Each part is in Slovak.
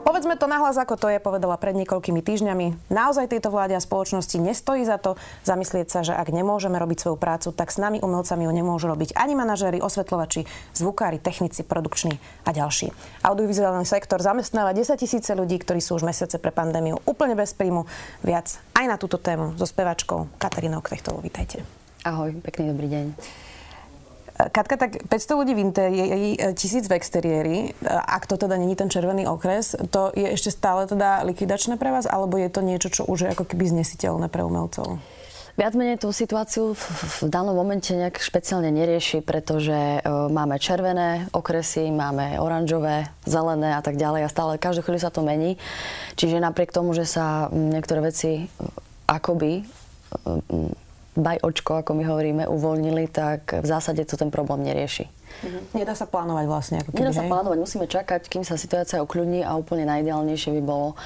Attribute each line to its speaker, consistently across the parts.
Speaker 1: Povedzme to nahlas, ako to je, povedala pred niekoľkými týždňami. Naozaj tejto vláde a spoločnosti nestojí za to zamyslieť sa, že ak nemôžeme robiť svoju prácu, tak s nami umelcami ju nemôžu robiť ani manažéri, osvetľovači, zvukári, technici, produkční a ďalší. Audiovizuálny sektor zamestnáva 10 tisíce ľudí, ktorí sú už mesiace pre pandémiu úplne bez príjmu. Viac aj na túto tému so spevačkou Katarínou Knechtovou. Vítajte.
Speaker 2: Ahoj, pekný dobrý deň.
Speaker 1: Katka, tak 500 ľudí v interiéri, tisíc v exteriéri, ak to teda není ten červený okres, to je ešte stále teda likvidačné pre vás, alebo je to niečo, čo už je ako keby znesiteľné pre umelcov?
Speaker 2: Viac menej tú situáciu v, v danom momente nejak špeciálne nerieši, pretože e, máme červené okresy, máme oranžové, zelené a tak ďalej a stále každú chvíľu sa to mení. Čiže napriek tomu, že sa niektoré veci akoby baj očko, ako my hovoríme, uvoľnili, tak v zásade to ten problém nerieši.
Speaker 1: Mhm. Nedá sa plánovať vlastne. Ako
Speaker 2: keby, Nedá sa hej? plánovať, musíme čakať, kým sa situácia ukľudní a úplne najideálnejšie by bolo,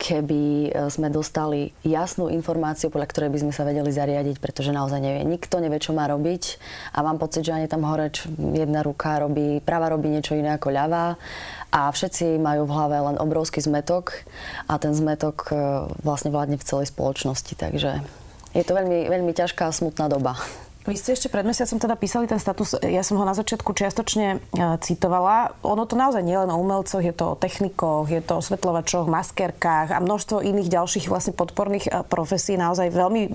Speaker 2: keby e, sme dostali jasnú informáciu, podľa ktorej by sme sa vedeli zariadiť, pretože naozaj nevie. Nikto nevie, čo má robiť a mám pocit, že ani tam hore jedna ruka robí, práva robí niečo iné ako ľavá a všetci majú v hlave len obrovský zmetok a ten zmetok e, vlastne vládne v celej spoločnosti, takže je to veľmi, veľmi ťažká a smutná doba.
Speaker 1: Vy ste ešte pred mesiacom teda písali ten status, ja som ho na začiatku čiastočne e, citovala. Ono to naozaj nie len o umelcoch, je to o technikoch, je to o svetlovačoch, maskerkách a množstvo iných ďalších vlastne podporných e, profesí, naozaj veľmi, e,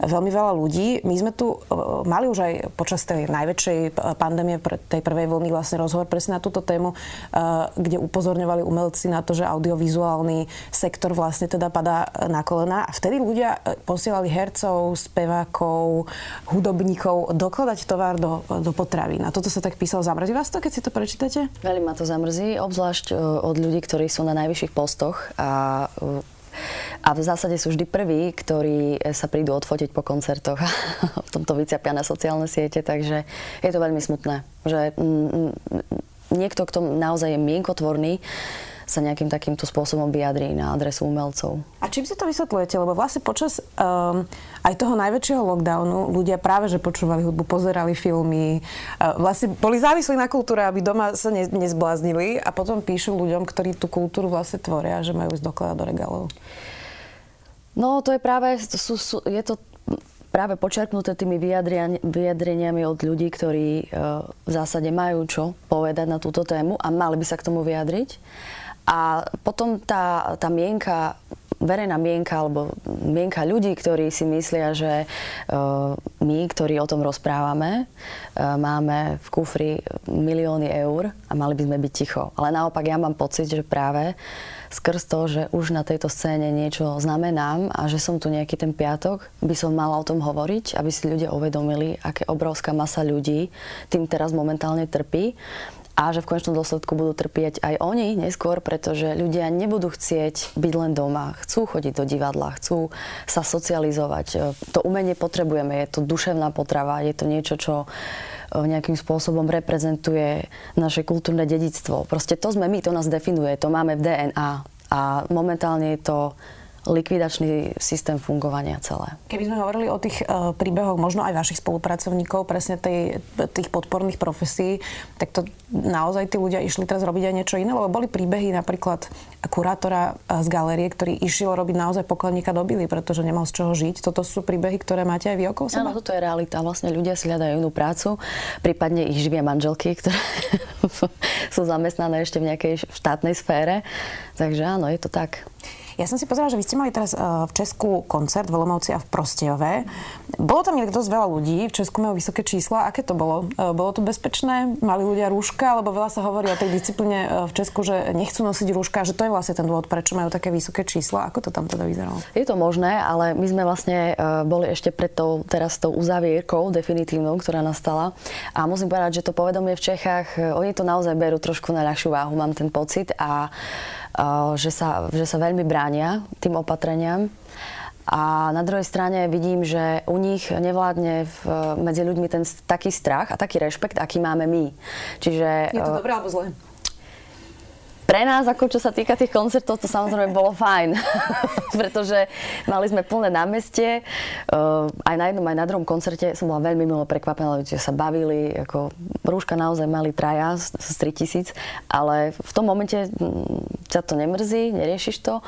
Speaker 1: veľmi veľa ľudí. My sme tu mali už aj počas tej najväčšej pandémie, tej prvej vlny vlastne rozhovor presne na túto tému, kde upozorňovali umelci na to, že audiovizuálny sektor vlastne teda padá na kolena. A vtedy ľudia posielali hercov, spevákov, hudobníkov dokladať tovar do, do potravín. A toto sa tak písalo. Zamrzí vás to, keď si to prečítate?
Speaker 2: Veľmi ma to zamrzí, obzvlášť e, od ľudí, ktorí sú na najvyšších postoch a e, a v zásade sú vždy prví, ktorí sa prídu odfotiť po koncertoch a v tomto vyciapia na sociálne siete, takže je to veľmi smutné, že niekto, kto naozaj je mienkotvorný, sa nejakým takýmto spôsobom vyjadrí na adresu umelcov.
Speaker 1: Čím si to vysvetľujete? Lebo vlastne počas um, aj toho najväčšieho lockdownu ľudia práve, že počúvali hudbu, pozerali filmy, uh, vlastne boli závislí na kultúre, aby doma sa ne, nezbláznili a potom píšu ľuďom, ktorí tú kultúru vlastne tvoria, že majú ísť dokladať do regálov.
Speaker 2: No to je práve, to sú, sú, je to práve počerknuté tými vyjadreniami od ľudí, ktorí uh, v zásade majú čo povedať na túto tému a mali by sa k tomu vyjadriť. A potom tá, tá mienka verejná mienka alebo mienka ľudí, ktorí si myslia, že uh, my, ktorí o tom rozprávame, uh, máme v kufri milióny eur a mali by sme byť ticho. Ale naopak ja mám pocit, že práve skrz to, že už na tejto scéne niečo znamenám a že som tu nejaký ten piatok, by som mala o tom hovoriť, aby si ľudia uvedomili, aké obrovská masa ľudí tým teraz momentálne trpí a že v konečnom dôsledku budú trpieť aj oni neskôr, pretože ľudia nebudú chcieť byť len doma, chcú chodiť do divadla, chcú sa socializovať. To umenie potrebujeme, je to duševná potrava, je to niečo, čo e, nejakým spôsobom reprezentuje naše kultúrne dedictvo. Proste to sme my, to nás definuje, to máme v DNA. A momentálne je to likvidačný systém fungovania celé.
Speaker 1: Keby sme hovorili o tých uh, príbehoch možno aj vašich spolupracovníkov, presne tej, tých podporných profesí, tak to naozaj tí ľudia išli teraz robiť aj niečo iné, lebo boli príbehy napríklad kurátora e, z galérie, ktorý išiel robiť naozaj pokladníka do Bily, pretože nemal z čoho žiť. Toto sú príbehy, ktoré máte aj vy okolo seba?
Speaker 2: Áno, toto je realita. Vlastne ľudia si hľadajú inú prácu, prípadne ich živia manželky, ktoré sú zamestnané ešte v nejakej štátnej sfére. Takže áno, je to tak.
Speaker 1: Ja som si pozerala, že vy ste mali teraz uh, v Česku koncert v Lomovci a v Prostejove. Bolo tam inak dosť veľa ľudí, v Česku majú vysoké čísla. Aké to bolo? Uh, bolo to bezpečné? Mali ľudia rúška? Lebo veľa sa hovorí o tej disciplíne uh, v Česku, že nechcú nosiť rúška, že to je vlastne ten dôvod, prečo majú také vysoké čísla. Ako to tam teda vyzeralo?
Speaker 2: Je to možné, ale my sme vlastne boli ešte pred tou, teraz tou uzavierkou definitívnou, ktorá nastala. A musím povedať, že to povedomie v Čechách, oni to naozaj berú trošku na ľahšiu váhu, mám ten pocit. A že sa, že sa veľmi bránia tým opatreniam. A na druhej strane vidím, že u nich nevládne v, medzi ľuďmi ten taký strach a taký rešpekt, aký máme my.
Speaker 1: Čiže, je to dobré alebo zlé?
Speaker 2: Pre nás, ako čo sa týka tých koncertov, to samozrejme bolo fajn, pretože mali sme plné námestie. Uh, aj na jednom, aj na druhom koncerte som bola veľmi milo prekvapená, že sa bavili, ako rúška naozaj mali traja z, z 3000, ale v tom momente ťa to nemrzí, neriešiš to,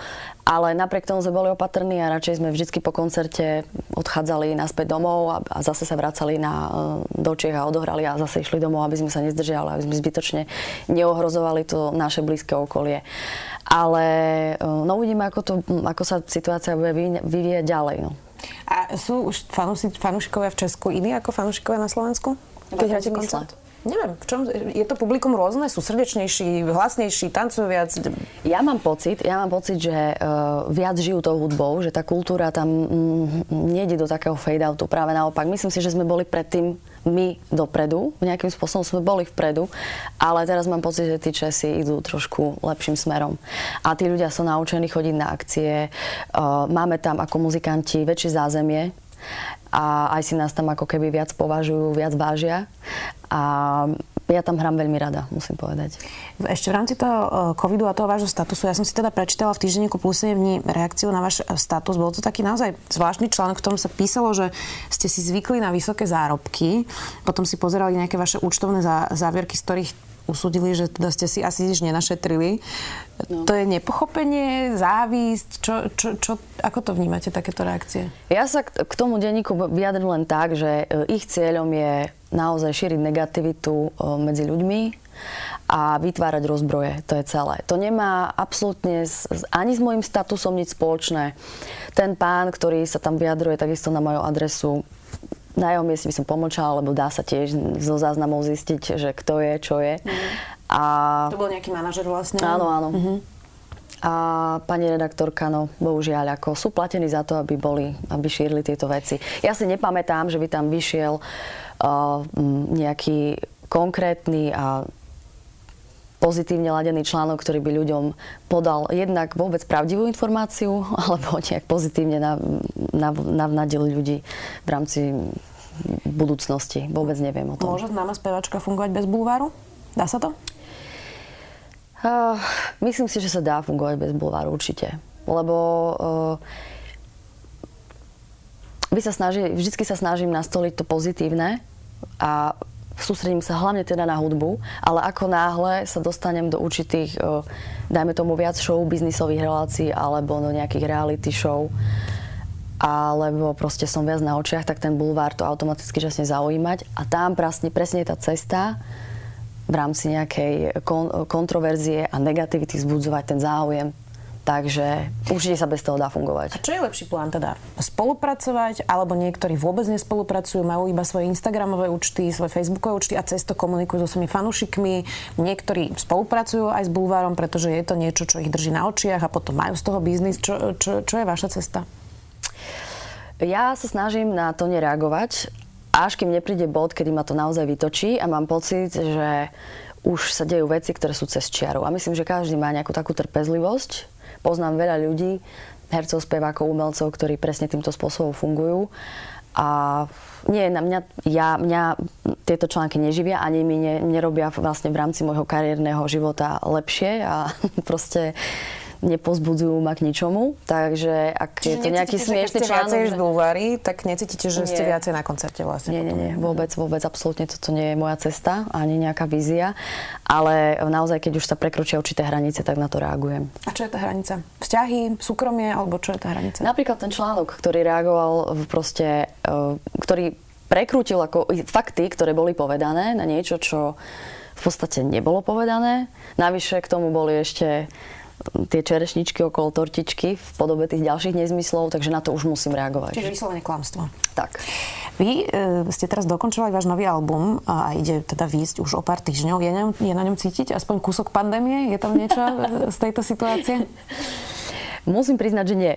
Speaker 2: ale napriek tomu sme boli opatrní a radšej sme vždy po koncerte odchádzali naspäť domov a, a zase sa vracali na, e, do Čech a odohrali a zase išli domov, aby sme sa nezdržiali, aby sme zbytočne neohrozovali to naše blízke okolie. Ale e, no uvidíme, ako, to, ako sa situácia bude vyvíjať ďalej. No.
Speaker 1: A sú už fanúšikovia v Česku iní ako fanúšikovia na Slovensku?
Speaker 2: Keď hráte koncert?
Speaker 1: Neviem, v čom, je to publikum rôzne? Sú srdečnejší, hlasnejší, tancujú viac?
Speaker 2: Ja mám pocit, ja mám pocit, že uh, viac žijú tou hudbou, že tá kultúra tam mm, nejde do takého fade-outu. Práve naopak. Myslím si, že sme boli predtým my dopredu, nejakým spôsobom sme boli vpredu, ale teraz mám pocit, že tí Česi idú trošku lepším smerom. A tí ľudia sú naučení chodiť na akcie, uh, máme tam ako muzikanti väčšie zázemie, a aj si nás tam ako keby viac považujú, viac vážia. A ja tam hrám veľmi rada, musím povedať.
Speaker 1: Ešte v rámci toho e, covidu a toho vášho statusu, ja som si teda prečítala v týždenníku plus 7 dní reakciu na váš status. Bol to taký naozaj zvláštny článok, v ktorom sa písalo, že ste si zvykli na vysoké zárobky, potom si pozerali nejaké vaše účtovné závierky, z ktorých usúdili, že teda ste si asi nič nenašetrili. No. To je nepochopenie, závisť, čo, čo, čo, ako to vnímate, takéto reakcie?
Speaker 2: Ja sa k tomu denníku vyjadrím len tak, že e, ich cieľom je naozaj šíriť negativitu e, medzi ľuďmi a vytvárať rozbroje. To je celé. To nemá absolútne ani s môjim statusom nič spoločné. Ten pán, ktorý sa tam vyjadruje takisto na moju adresu, na jeho mieste by som pomlčala, lebo dá sa tiež zo záznamov zistiť, že kto je, čo je. Mm.
Speaker 1: A... To bol nejaký manažer vlastne?
Speaker 2: Áno, áno. Mm-hmm. A pani redaktorka, no bohužiaľ, ako sú platení za to, aby boli, aby šírili tieto veci. Ja si nepamätám, že by tam vyšiel uh, nejaký konkrétny a pozitívne ladený článok, ktorý by ľuďom podal jednak vôbec pravdivú informáciu, alebo nejak pozitívne navnadil ľudí v rámci budúcnosti. Vôbec neviem o tom.
Speaker 1: Môže známa spevačka fungovať bez bulváru? Dá sa to?
Speaker 2: Uh, myslím si, že sa dá fungovať bez bulváru určite. Lebo uh, vy sa snaží, vždycky sa snažím nastoliť to pozitívne a sústredím sa hlavne teda na hudbu, ale ako náhle sa dostanem do určitých, dajme tomu viac show, biznisových relácií alebo do nejakých reality show, alebo proste som viac na očiach, tak ten bulvár to automaticky začne zaujímať. A tam presne, presne tá cesta v rámci nejakej kon- kontroverzie a negativity vzbudzovať ten záujem Takže určite sa bez toho dá fungovať.
Speaker 1: A čo je lepší plán teda? Spolupracovať, alebo niektorí vôbec nespolupracujú, majú iba svoje Instagramové účty, svoje Facebookové účty a cez to komunikujú so svojimi fanúšikmi. Niektorí spolupracujú aj s Bulvárom, pretože je to niečo, čo ich drží na očiach a potom majú z toho biznis. Čo, čo, čo je vaša cesta?
Speaker 2: Ja sa snažím na to nereagovať, až kým nepríde bod, kedy ma to naozaj vytočí a mám pocit, že už sa dejú veci, ktoré sú cez čiaru. A myslím, že každý má nejakú takú trpezlivosť Poznám veľa ľudí, hercov, spevákov, umelcov, ktorí presne týmto spôsobom fungujú. A nie, na mňa, ja, mňa tieto články neživia, ani mi ne, nerobia vlastne v rámci môjho kariérneho života lepšie a proste nepozbudzujú ma k ničomu. Takže ak Čiže je to nejaký smiešný článok...
Speaker 1: Keď ste že... bulvári, tak necítite, že nie. ste viacej na koncerte vlastne.
Speaker 2: Nie, nie, nie. Vôbec, vôbec, absolútne toto nie je moja cesta, ani nejaká vízia. Ale naozaj, keď už sa prekročia určité hranice, tak na to reagujem.
Speaker 1: A čo je tá hranica? Vzťahy, súkromie, alebo čo je tá hranica?
Speaker 2: Napríklad ten článok, ktorý reagoval proste, e, ktorý prekrútil ako fakty, ktoré boli povedané na niečo, čo v podstate nebolo povedané. Navyše k tomu boli ešte tie čerešničky okolo tortičky v podobe tých ďalších nezmyslov, takže na to už musím reagovať.
Speaker 1: Čiže vyslovene klamstvo.
Speaker 2: Tak.
Speaker 1: Vy e, ste teraz dokončovali váš nový album a ide teda výjsť už o pár týždňov. Je, ňom, je na ňom cítiť aspoň kúsok pandémie? Je tam niečo z tejto situácie?
Speaker 2: Musím priznať, že nie.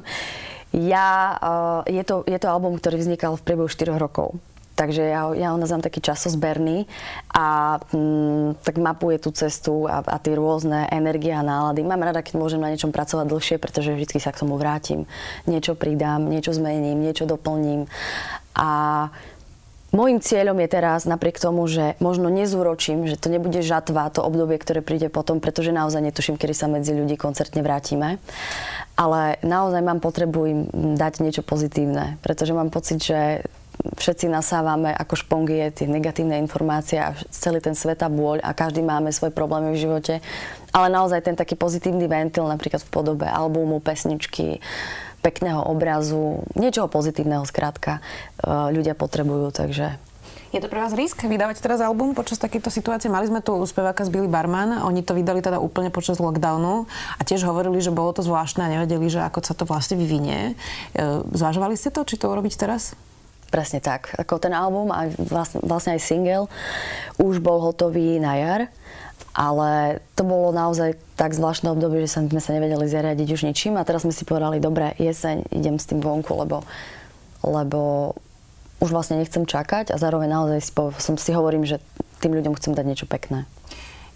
Speaker 2: ja, e, je, to, je to album, ktorý vznikal v priebehu 4 rokov. Takže ja, ja ho nazvám taký časozberný a mm, tak mapuje tú cestu a, a tie rôzne energie a nálady. Mám rada, keď môžem na niečom pracovať dlhšie, pretože vždy sa k tomu vrátim. Niečo pridám, niečo zmením, niečo doplním. A Mojím cieľom je teraz, napriek tomu, že možno nezúročím, že to nebude žatva, to obdobie, ktoré príde potom, pretože naozaj netuším, kedy sa medzi ľudí koncertne vrátime. Ale naozaj mám potrebu im dať niečo pozitívne, pretože mám pocit, že všetci nasávame ako špongie tie negatívne informácie a celý ten sveta bôľ a každý máme svoje problémy v živote. Ale naozaj ten taký pozitívny ventil napríklad v podobe albumu, pesničky, pekného obrazu, niečoho pozitívneho skrátka e, ľudia potrebujú, takže
Speaker 1: je to pre vás risk vydávať teraz album počas takejto situácie? Mali sme tu speváka z Billy Barman, oni to vydali teda úplne počas lockdownu a tiež hovorili, že bolo to zvláštne a nevedeli, že ako sa to vlastne vyvinie. E, zvažovali ste to, či to urobiť teraz?
Speaker 2: Presne tak. Ako ten album a vlastne, vlastne aj single už bol hotový na jar ale to bolo naozaj tak zvláštne obdobie, že sme sa nevedeli zariadiť už ničím a teraz sme si povedali, dobre, jeseň, idem s tým vonku, lebo, lebo už vlastne nechcem čakať a zároveň naozaj som si hovorím, že tým ľuďom chcem dať niečo pekné.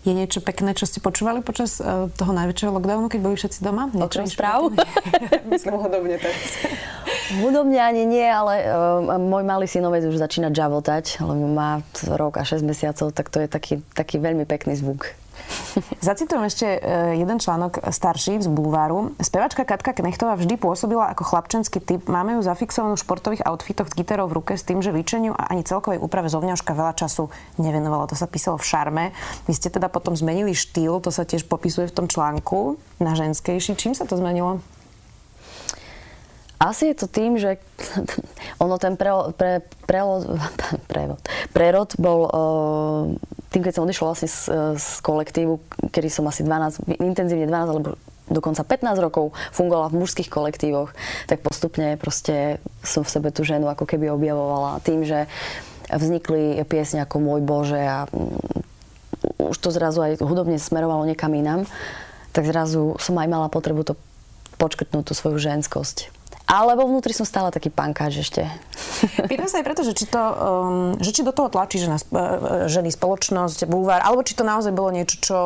Speaker 1: Je niečo pekné, čo ste počúvali počas uh, toho najväčšieho lockdownu, keď boli všetci doma?
Speaker 2: Okrem správ?
Speaker 1: Myslím hudobne teraz.
Speaker 2: Hudobne ani nie, ale uh, môj malý synovec už začína džavotať, lebo má rok a 6 mesiacov, tak to je taký, taký veľmi pekný zvuk.
Speaker 1: Zacitujem ešte e, jeden článok starší z Bulváru. Spevačka Katka Knechtová vždy pôsobila ako chlapčenský typ. Máme ju zafixovanú v športových outfitoch s gitarou v ruke s tým, že vyčeniu a ani celkovej úprave zovňažka veľa času nevenovala. To sa písalo v šarme. Vy ste teda potom zmenili štýl, to sa tiež popisuje v tom článku na ženskejší. Čím sa to zmenilo?
Speaker 2: Asi je to tým, že ono ten pre, pre, prerod, prerod, prerod bol uh, tým, keď som odišla vlastne z, z kolektívu, kedy som asi 12, intenzívne 12 alebo dokonca 15 rokov fungovala v mužských kolektívoch, tak postupne proste som v sebe tú ženu ako keby objavovala tým, že vznikli piesne ako Môj Bože a mm, už to zrazu aj hudobne smerovalo niekam inám, tak zrazu som aj mala potrebu to počkrtnúť tú svoju ženskosť. Ale vo vnútri som stále taký pankáč ešte.
Speaker 1: Pýtam sa aj preto, že či, to, um, že či do toho tlačí žena, uh, ženy spoločnosť, bulvár, alebo či to naozaj bolo niečo, čo,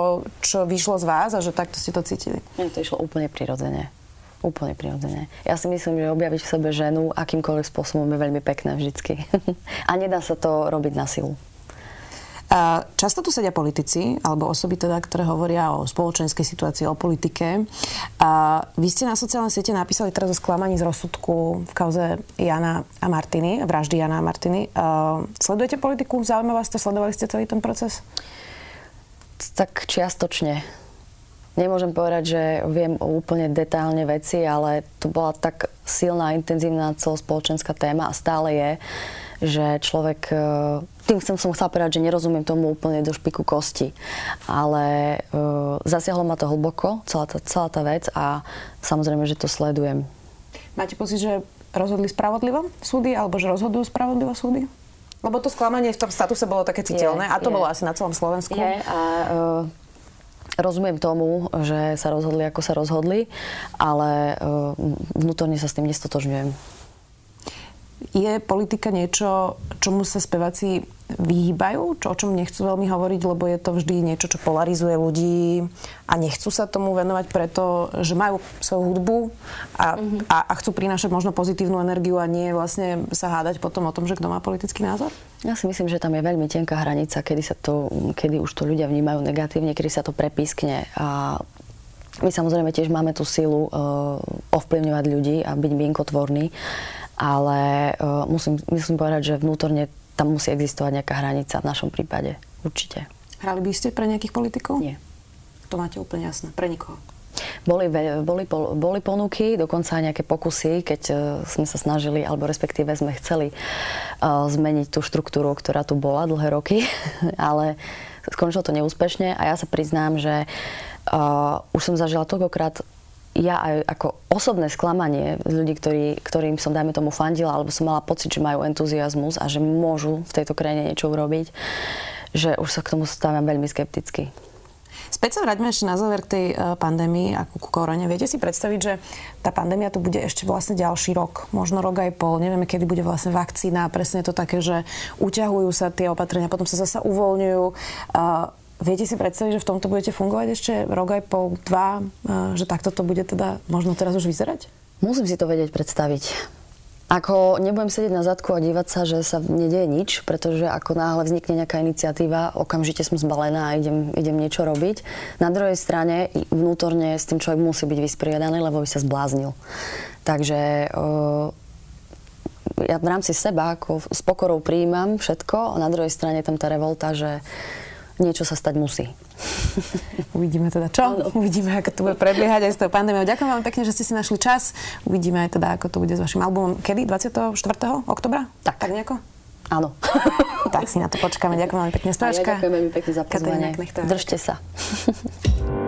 Speaker 1: čo vyšlo z vás a že takto ste to cítili.
Speaker 2: Mne to išlo úplne prirodzene. Úplne prirodzene. Ja si myslím, že objaviť v sebe ženu akýmkoľvek spôsobom je veľmi pekné vždycky. a nedá sa to robiť na silu.
Speaker 1: Často tu sedia politici, alebo osoby teda, ktoré hovoria o spoločenskej situácii, o politike. Vy ste na sociálnej siete napísali teraz o sklamaní z rozsudku v kauze Jana a Martiny, vraždy Jana a Martiny. Sledujete politiku? Zaujíma vás to? Sledovali ste celý ten proces?
Speaker 2: Tak čiastočne. Nemôžem povedať, že viem úplne detálne veci, ale to bola tak silná, intenzívna celospoločenská téma a stále je, že človek, tým chcem som chcela povedať, že nerozumiem tomu úplne do špiku kosti, ale uh, zasiahlo ma to hlboko, celá tá, celá tá vec a samozrejme, že to sledujem.
Speaker 1: Máte pocit, že rozhodli spravodlivo súdy, alebo že rozhodujú spravodlivo súdy? Lebo to sklamanie v tom statuse bolo také citeľné je, a to je. bolo asi na celom Slovensku.
Speaker 2: Je a uh, Rozumiem tomu, že sa rozhodli, ako sa rozhodli, ale uh, vnútorne sa s tým nestotožňujem.
Speaker 1: Je politika niečo, čomu sa speváci vyhýbajú, čo, o čom nechcú veľmi hovoriť, lebo je to vždy niečo, čo polarizuje ľudí a nechcú sa tomu venovať preto, že majú svoju hudbu a, mm-hmm. a, a chcú prinášať možno pozitívnu energiu a nie vlastne sa hádať potom o tom, že kto má politický názor?
Speaker 2: Ja si myslím, že tam je veľmi tenká hranica, kedy, sa to, kedy už to ľudia vnímajú negatívne, kedy sa to prepískne a my samozrejme tiež máme tú silu uh, ovplyvňovať ľudí a byť mienkotvorný ale uh, musím, musím povedať, že vnútorne tam musí existovať nejaká hranica v našom prípade. Určite.
Speaker 1: Hrali by ste pre nejakých politikov?
Speaker 2: Nie.
Speaker 1: To máte úplne jasné. Pre nikoho?
Speaker 2: Boli, boli, boli ponuky, dokonca aj nejaké pokusy, keď uh, sme sa snažili, alebo respektíve sme chceli uh, zmeniť tú štruktúru, ktorá tu bola dlhé roky, ale skončilo to neúspešne a ja sa priznám, že uh, už som zažila toľkokrát ja aj ako osobné sklamanie ľudí, ktorí, ktorým som, dajme tomu, fandila, alebo som mala pocit, že majú entuziasmus a že môžu v tejto krajine niečo urobiť, že už sa k tomu stávam veľmi skepticky.
Speaker 1: Späť sa vráťme ešte na záver k tej uh, pandémii a ku korone. Viete si predstaviť, že tá pandémia tu bude ešte vlastne ďalší rok, možno rok aj pol. Nevieme, kedy bude vlastne vakcína. Presne to také, že uťahujú sa tie opatrenia, potom sa zasa uvoľňujú. Viete si predstaviť, že v tomto budete fungovať ešte rok aj pol, dva, že takto to bude teda možno teraz už vyzerať?
Speaker 2: Musím si to vedieť predstaviť. Ako nebudem sedieť na zadku a dívať sa, že sa nedieje nič, pretože ako náhle vznikne nejaká iniciatíva, okamžite som zbalená a idem, idem niečo robiť. Na druhej strane vnútorne s tým človek musí byť vysporiadaný, lebo by sa zbláznil. Takže ja v rámci seba ako s pokorou prijímam všetko a na druhej strane tam tá revolta, že niečo sa stať musí.
Speaker 1: Uvidíme teda čo. Ano. Uvidíme, ako to bude prebiehať aj s tou pandémiou. Ďakujem vám pekne, že ste si našli čas. Uvidíme aj teda, ako to bude s vašim albumom. Kedy? 24. oktobra?
Speaker 2: Tak.
Speaker 1: Tak nejako?
Speaker 2: Áno.
Speaker 1: tak si na to počkáme. Ďakujem veľmi pekne,
Speaker 2: Spáčka. Ja ďakujem veľmi pekne za pozvanie. Držte sa.